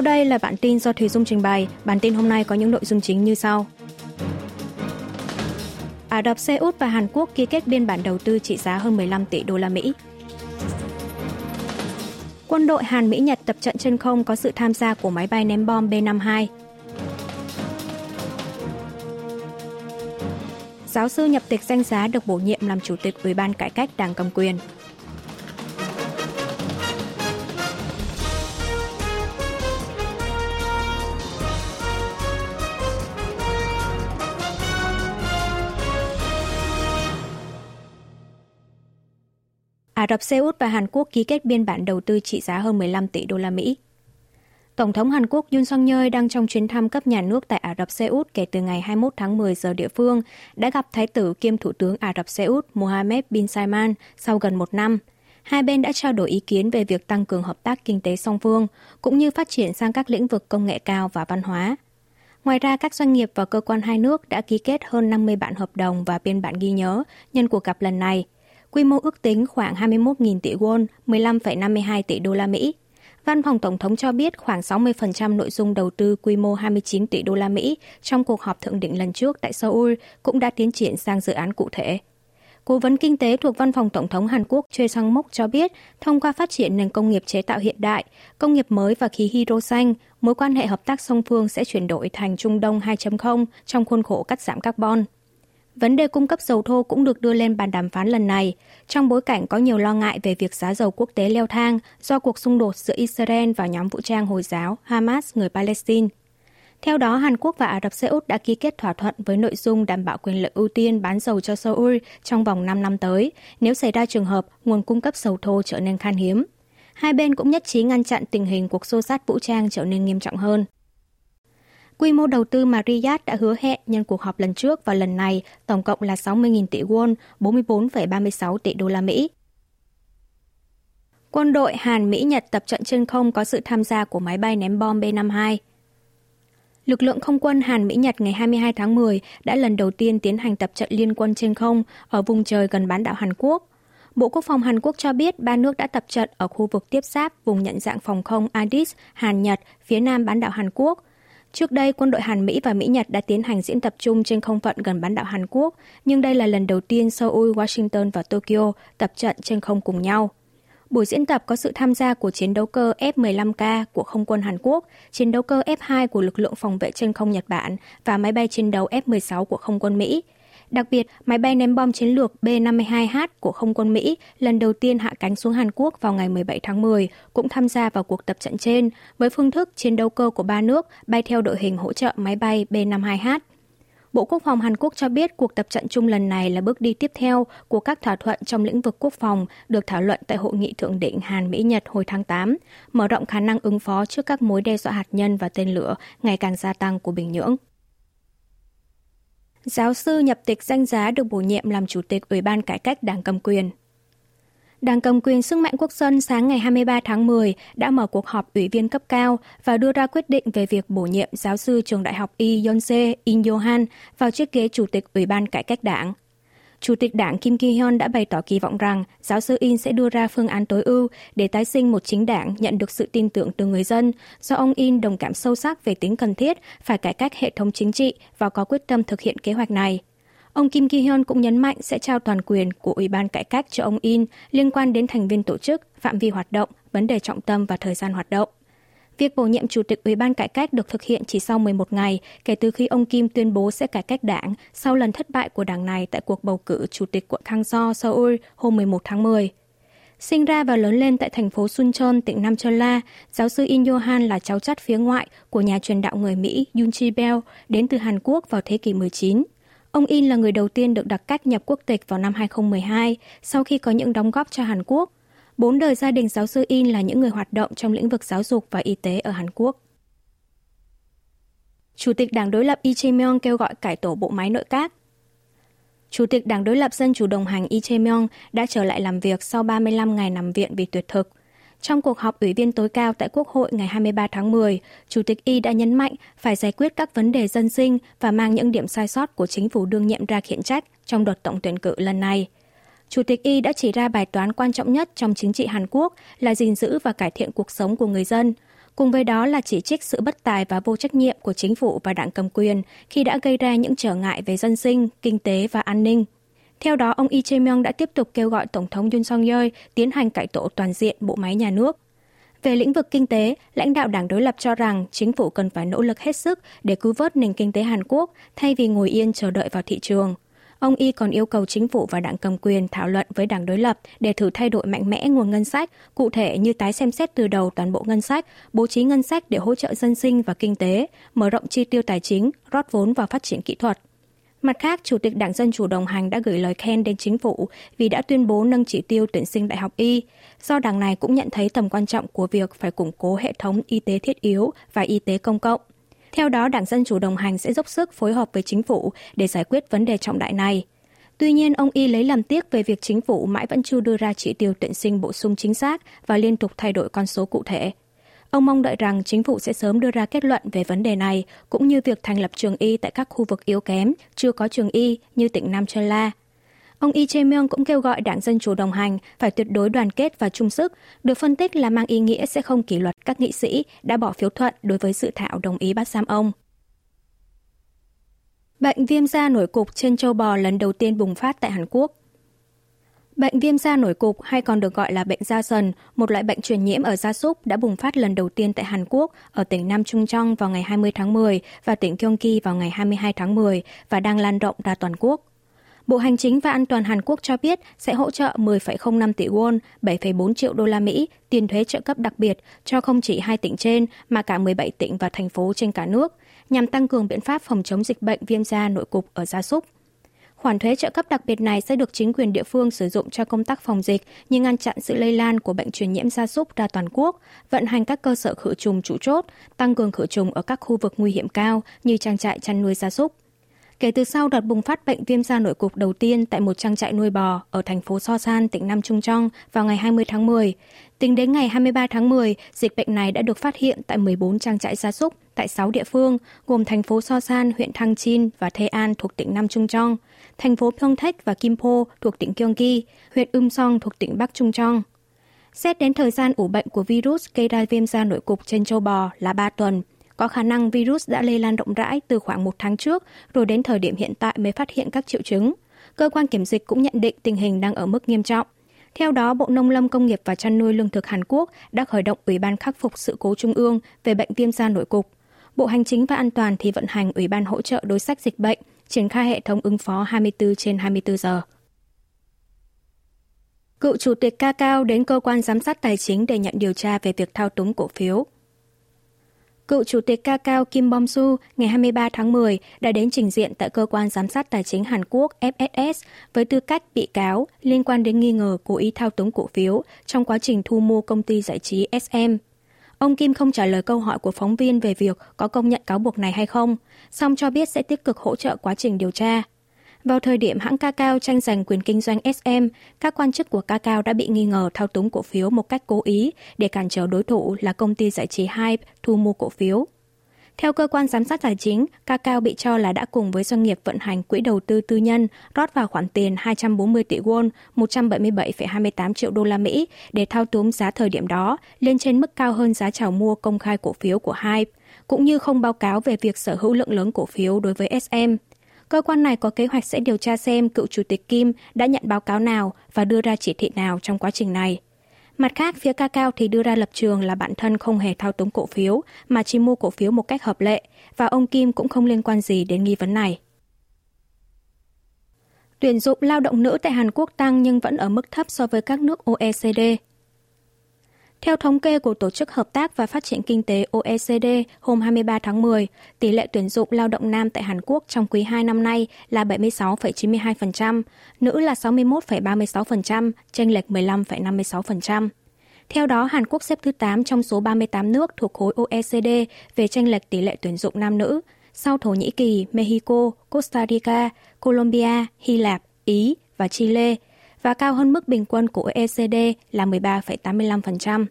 Sau đây là bản tin do Thùy Dung trình bày. Bản tin hôm nay có những nội dung chính như sau. Ả Rập Xê Út và Hàn Quốc ký kết biên bản đầu tư trị giá hơn 15 tỷ đô la Mỹ. Quân đội Hàn Mỹ Nhật tập trận trên không có sự tham gia của máy bay ném bom B-52. Giáo sư nhập tịch danh giá được bổ nhiệm làm chủ tịch Ủy ban cải cách Đảng cầm quyền. Ả Rập Xê Út và Hàn Quốc ký kết biên bản đầu tư trị giá hơn 15 tỷ đô la Mỹ. Tổng thống Hàn Quốc Yoon song yeol đang trong chuyến thăm cấp nhà nước tại Ả Rập Xê Út kể từ ngày 21 tháng 10 giờ địa phương, đã gặp Thái tử kiêm Thủ tướng Ả Rập Xê Út Mohammed bin Salman sau gần một năm. Hai bên đã trao đổi ý kiến về việc tăng cường hợp tác kinh tế song phương, cũng như phát triển sang các lĩnh vực công nghệ cao và văn hóa. Ngoài ra, các doanh nghiệp và cơ quan hai nước đã ký kết hơn 50 bản hợp đồng và biên bản ghi nhớ nhân cuộc gặp lần này – quy mô ước tính khoảng 21.000 tỷ won, 15,52 tỷ đô la Mỹ. Văn phòng Tổng thống cho biết khoảng 60% nội dung đầu tư quy mô 29 tỷ đô la Mỹ trong cuộc họp thượng đỉnh lần trước tại Seoul cũng đã tiến triển sang dự án cụ thể. Cố vấn kinh tế thuộc Văn phòng Tổng thống Hàn Quốc Choi Sang Mok cho biết, thông qua phát triển nền công nghiệp chế tạo hiện đại, công nghiệp mới và khí hydro xanh, mối quan hệ hợp tác song phương sẽ chuyển đổi thành Trung Đông 2.0 trong khuôn khổ cắt giảm carbon. Vấn đề cung cấp dầu thô cũng được đưa lên bàn đàm phán lần này, trong bối cảnh có nhiều lo ngại về việc giá dầu quốc tế leo thang do cuộc xung đột giữa Israel và nhóm vũ trang Hồi giáo Hamas người Palestine. Theo đó, Hàn Quốc và Ả Rập Xê Út đã ký kết thỏa thuận với nội dung đảm bảo quyền lợi ưu tiên bán dầu cho Seoul trong vòng 5 năm tới, nếu xảy ra trường hợp nguồn cung cấp dầu thô trở nên khan hiếm. Hai bên cũng nhất trí ngăn chặn tình hình cuộc xô sát vũ trang trở nên nghiêm trọng hơn. Quy mô đầu tư mà Riyadh đã hứa hẹn nhân cuộc họp lần trước và lần này tổng cộng là 60.000 tỷ won, 44,36 tỷ đô la Mỹ. Quân đội Hàn Mỹ Nhật tập trận trên không có sự tham gia của máy bay ném bom B-52. Lực lượng không quân Hàn Mỹ Nhật ngày 22 tháng 10 đã lần đầu tiên tiến hành tập trận liên quân trên không ở vùng trời gần bán đảo Hàn Quốc. Bộ Quốc phòng Hàn Quốc cho biết ba nước đã tập trận ở khu vực tiếp giáp vùng nhận dạng phòng không Adis, Hàn Nhật, phía nam bán đảo Hàn Quốc – Trước đây, quân đội Hàn Mỹ và Mỹ Nhật đã tiến hành diễn tập chung trên không phận gần bán đảo Hàn Quốc, nhưng đây là lần đầu tiên Seoul, Washington và Tokyo tập trận trên không cùng nhau. Buổi diễn tập có sự tham gia của chiến đấu cơ F-15K của không quân Hàn Quốc, chiến đấu cơ F-2 của lực lượng phòng vệ trên không Nhật Bản và máy bay chiến đấu F-16 của không quân Mỹ – Đặc biệt, máy bay ném bom chiến lược B-52H của không quân Mỹ lần đầu tiên hạ cánh xuống Hàn Quốc vào ngày 17 tháng 10 cũng tham gia vào cuộc tập trận trên với phương thức chiến đấu cơ của ba nước bay theo đội hình hỗ trợ máy bay B-52H. Bộ Quốc phòng Hàn Quốc cho biết cuộc tập trận chung lần này là bước đi tiếp theo của các thỏa thuận trong lĩnh vực quốc phòng được thảo luận tại hội nghị thượng đỉnh Hàn Mỹ Nhật hồi tháng 8, mở rộng khả năng ứng phó trước các mối đe dọa hạt nhân và tên lửa ngày càng gia tăng của Bình Nhưỡng. Giáo sư nhập tịch danh giá được bổ nhiệm làm chủ tịch Ủy ban Cải cách Đảng cầm quyền. Đảng cầm quyền sức mạnh quốc dân sáng ngày 23 tháng 10 đã mở cuộc họp ủy viên cấp cao và đưa ra quyết định về việc bổ nhiệm giáo sư trường đại học Y Yonse In Yohan vào chiếc ghế chủ tịch Ủy ban Cải cách Đảng. Chủ tịch đảng Kim Ki-hyun đã bày tỏ kỳ vọng rằng giáo sư In sẽ đưa ra phương án tối ưu để tái sinh một chính đảng nhận được sự tin tưởng từ người dân, do ông In đồng cảm sâu sắc về tính cần thiết phải cải cách hệ thống chính trị và có quyết tâm thực hiện kế hoạch này. Ông Kim Ki-hyun cũng nhấn mạnh sẽ trao toàn quyền của Ủy ban cải cách cho ông In liên quan đến thành viên tổ chức, phạm vi hoạt động, vấn đề trọng tâm và thời gian hoạt động. Việc bổ nhiệm Chủ tịch Ủy ban Cải cách được thực hiện chỉ sau 11 ngày kể từ khi ông Kim tuyên bố sẽ cải cách đảng sau lần thất bại của đảng này tại cuộc bầu cử Chủ tịch quận Kangso, Seoul hôm 11 tháng 10. Sinh ra và lớn lên tại thành phố Suncheon, tỉnh Nam Chola, giáo sư In Johan là cháu chắt phía ngoại của nhà truyền đạo người Mỹ Yun Chi Bell đến từ Hàn Quốc vào thế kỷ 19. Ông In là người đầu tiên được đặc cách nhập quốc tịch vào năm 2012 sau khi có những đóng góp cho Hàn Quốc. Bốn đời gia đình giáo sư In là những người hoạt động trong lĩnh vực giáo dục và y tế ở Hàn Quốc. Chủ tịch Đảng đối lập Lee Jae-myung kêu gọi cải tổ bộ máy nội các. Chủ tịch Đảng đối lập Dân chủ đồng hành Lee Jae-myung đã trở lại làm việc sau 35 ngày nằm viện vì tuyệt thực. Trong cuộc họp ủy viên tối cao tại Quốc hội ngày 23 tháng 10, Chủ tịch Y đã nhấn mạnh phải giải quyết các vấn đề dân sinh và mang những điểm sai sót của chính phủ đương nhiệm ra khiển trách trong đợt tổng tuyển cử lần này – Chủ tịch Y đã chỉ ra bài toán quan trọng nhất trong chính trị Hàn Quốc là gìn giữ và cải thiện cuộc sống của người dân. Cùng với đó là chỉ trích sự bất tài và vô trách nhiệm của chính phủ và đảng cầm quyền khi đã gây ra những trở ngại về dân sinh, kinh tế và an ninh. Theo đó, ông Lee Jae-myung đã tiếp tục kêu gọi Tổng thống Yoon song yeol tiến hành cải tổ toàn diện bộ máy nhà nước. Về lĩnh vực kinh tế, lãnh đạo đảng đối lập cho rằng chính phủ cần phải nỗ lực hết sức để cứu vớt nền kinh tế Hàn Quốc thay vì ngồi yên chờ đợi vào thị trường. Ông Y còn yêu cầu chính phủ và đảng cầm quyền thảo luận với đảng đối lập để thử thay đổi mạnh mẽ nguồn ngân sách, cụ thể như tái xem xét từ đầu toàn bộ ngân sách, bố trí ngân sách để hỗ trợ dân sinh và kinh tế, mở rộng chi tiêu tài chính, rót vốn vào phát triển kỹ thuật. Mặt khác, Chủ tịch Đảng Dân Chủ đồng hành đã gửi lời khen đến chính phủ vì đã tuyên bố nâng chỉ tiêu tuyển sinh đại học y, do đảng này cũng nhận thấy tầm quan trọng của việc phải củng cố hệ thống y tế thiết yếu và y tế công cộng. Theo đó, Đảng Dân Chủ đồng hành sẽ dốc sức phối hợp với chính phủ để giải quyết vấn đề trọng đại này. Tuy nhiên, ông Y lấy làm tiếc về việc chính phủ mãi vẫn chưa đưa ra chỉ tiêu tuyển sinh bổ sung chính xác và liên tục thay đổi con số cụ thể. Ông mong đợi rằng chính phủ sẽ sớm đưa ra kết luận về vấn đề này, cũng như việc thành lập trường y tại các khu vực yếu kém, chưa có trường y như tỉnh Nam Chơ La. Ông Lee Jae-myung cũng kêu gọi đảng Dân Chủ đồng hành phải tuyệt đối đoàn kết và chung sức, được phân tích là mang ý nghĩa sẽ không kỷ luật các nghị sĩ đã bỏ phiếu thuận đối với dự thảo đồng ý bắt giam ông. Bệnh viêm da nổi cục trên châu bò lần đầu tiên bùng phát tại Hàn Quốc. Bệnh viêm da nổi cục hay còn được gọi là bệnh da sần, một loại bệnh truyền nhiễm ở gia súc đã bùng phát lần đầu tiên tại Hàn Quốc ở tỉnh Nam Trung Trong vào ngày 20 tháng 10 và tỉnh Gyeonggi vào ngày 22 tháng 10 và đang lan rộng ra toàn quốc. Bộ Hành chính và An toàn Hàn Quốc cho biết sẽ hỗ trợ 10,05 tỷ won, 7,4 triệu đô la Mỹ tiền thuế trợ cấp đặc biệt cho không chỉ hai tỉnh trên mà cả 17 tỉnh và thành phố trên cả nước, nhằm tăng cường biện pháp phòng chống dịch bệnh viêm da nội cục ở gia súc. Khoản thuế trợ cấp đặc biệt này sẽ được chính quyền địa phương sử dụng cho công tác phòng dịch như ngăn chặn sự lây lan của bệnh truyền nhiễm gia súc ra toàn quốc, vận hành các cơ sở khử trùng chủ chốt, tăng cường khử trùng ở các khu vực nguy hiểm cao như trang trại chăn nuôi gia súc. Kể từ sau đợt bùng phát bệnh viêm da nội cục đầu tiên tại một trang trại nuôi bò ở thành phố So San, tỉnh Nam Trung Trong vào ngày 20 tháng 10, tính đến ngày 23 tháng 10, dịch bệnh này đã được phát hiện tại 14 trang trại gia súc tại 6 địa phương, gồm thành phố So San, huyện Thăng Chin và Thê An thuộc tỉnh Nam Trung Trong, thành phố Pyeongtaek và Kimpo thuộc tỉnh Gyeonggi, huyện Umsong thuộc tỉnh Bắc Trung Trong. Xét đến thời gian ủ bệnh của virus gây ra viêm da nội cục trên châu bò là 3 tuần, có khả năng virus đã lây lan rộng rãi từ khoảng một tháng trước, rồi đến thời điểm hiện tại mới phát hiện các triệu chứng. Cơ quan kiểm dịch cũng nhận định tình hình đang ở mức nghiêm trọng. Theo đó, Bộ Nông lâm Công nghiệp và Chăn nuôi Lương thực Hàn Quốc đã khởi động Ủy ban khắc phục sự cố trung ương về bệnh viêm da nổi cục. Bộ Hành chính và An toàn thì vận hành Ủy ban hỗ trợ đối sách dịch bệnh, triển khai hệ thống ứng phó 24 trên 24 giờ. Cựu chủ tịch Ca Cao đến cơ quan giám sát tài chính để nhận điều tra về việc thao túng cổ phiếu. Cựu chủ tịch Kakao Kim Bom-su ngày 23 tháng 10 đã đến trình diện tại cơ quan giám sát tài chính Hàn Quốc FSS với tư cách bị cáo liên quan đến nghi ngờ cố ý thao túng cổ phiếu trong quá trình thu mua công ty giải trí SM. Ông Kim không trả lời câu hỏi của phóng viên về việc có công nhận cáo buộc này hay không, song cho biết sẽ tích cực hỗ trợ quá trình điều tra. Vào thời điểm hãng Kakao tranh giành quyền kinh doanh SM, các quan chức của Kakao đã bị nghi ngờ thao túng cổ phiếu một cách cố ý để cản trở đối thủ là công ty giải trí Hype thu mua cổ phiếu. Theo cơ quan giám sát tài chính, Kakao bị cho là đã cùng với doanh nghiệp vận hành quỹ đầu tư tư nhân rót vào khoản tiền 240 tỷ won, 177,28 triệu đô la Mỹ để thao túng giá thời điểm đó lên trên mức cao hơn giá chào mua công khai cổ phiếu của Hype, cũng như không báo cáo về việc sở hữu lượng lớn cổ phiếu đối với SM. Cơ quan này có kế hoạch sẽ điều tra xem cựu chủ tịch Kim đã nhận báo cáo nào và đưa ra chỉ thị nào trong quá trình này. Mặt khác, phía Ca Cao thì đưa ra lập trường là bản thân không hề thao túng cổ phiếu, mà chỉ mua cổ phiếu một cách hợp lệ, và ông Kim cũng không liên quan gì đến nghi vấn này. Tuyển dụng lao động nữ tại Hàn Quốc tăng nhưng vẫn ở mức thấp so với các nước OECD. Theo thống kê của Tổ chức Hợp tác và Phát triển Kinh tế OECD hôm 23 tháng 10, tỷ lệ tuyển dụng lao động nam tại Hàn Quốc trong quý 2 năm nay là 76,92%, nữ là 61,36%, chênh lệch 15,56%. Theo đó, Hàn Quốc xếp thứ 8 trong số 38 nước thuộc khối OECD về tranh lệch tỷ lệ tuyển dụng nam nữ, sau Thổ Nhĩ Kỳ, Mexico, Costa Rica, Colombia, Hy Lạp, Ý và Chile – và cao hơn mức bình quân của OECD là 13,85%.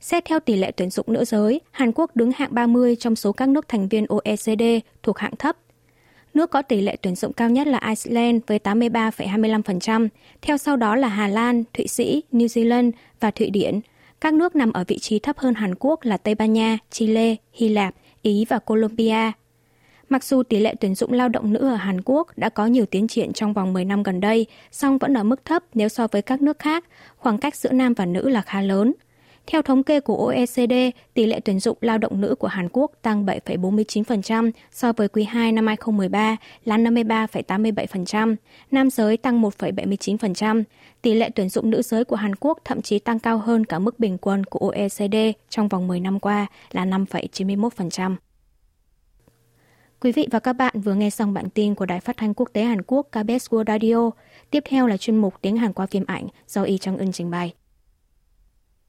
Xét theo tỷ lệ tuyển dụng nữ giới, Hàn Quốc đứng hạng 30 trong số các nước thành viên OECD thuộc hạng thấp. Nước có tỷ lệ tuyển dụng cao nhất là Iceland với 83,25%, theo sau đó là Hà Lan, Thụy Sĩ, New Zealand và Thụy Điển. Các nước nằm ở vị trí thấp hơn Hàn Quốc là Tây Ban Nha, Chile, Hy Lạp, Ý và Colombia. Mặc dù tỷ lệ tuyển dụng lao động nữ ở Hàn Quốc đã có nhiều tiến triển trong vòng 10 năm gần đây, song vẫn ở mức thấp nếu so với các nước khác, khoảng cách giữa nam và nữ là khá lớn. Theo thống kê của OECD, tỷ lệ tuyển dụng lao động nữ của Hàn Quốc tăng 7,49% so với quý 2 năm 2013 là 53,87%, nam giới tăng 1,79%. Tỷ lệ tuyển dụng nữ giới của Hàn Quốc thậm chí tăng cao hơn cả mức bình quân của OECD trong vòng 10 năm qua là 5,91%. Quý vị và các bạn vừa nghe xong bản tin của Đài Phát thanh Quốc tế Hàn Quốc KBS World Radio. Tiếp theo là chuyên mục Tiếng Hàn qua phim ảnh do Y Trang Ân trình bày.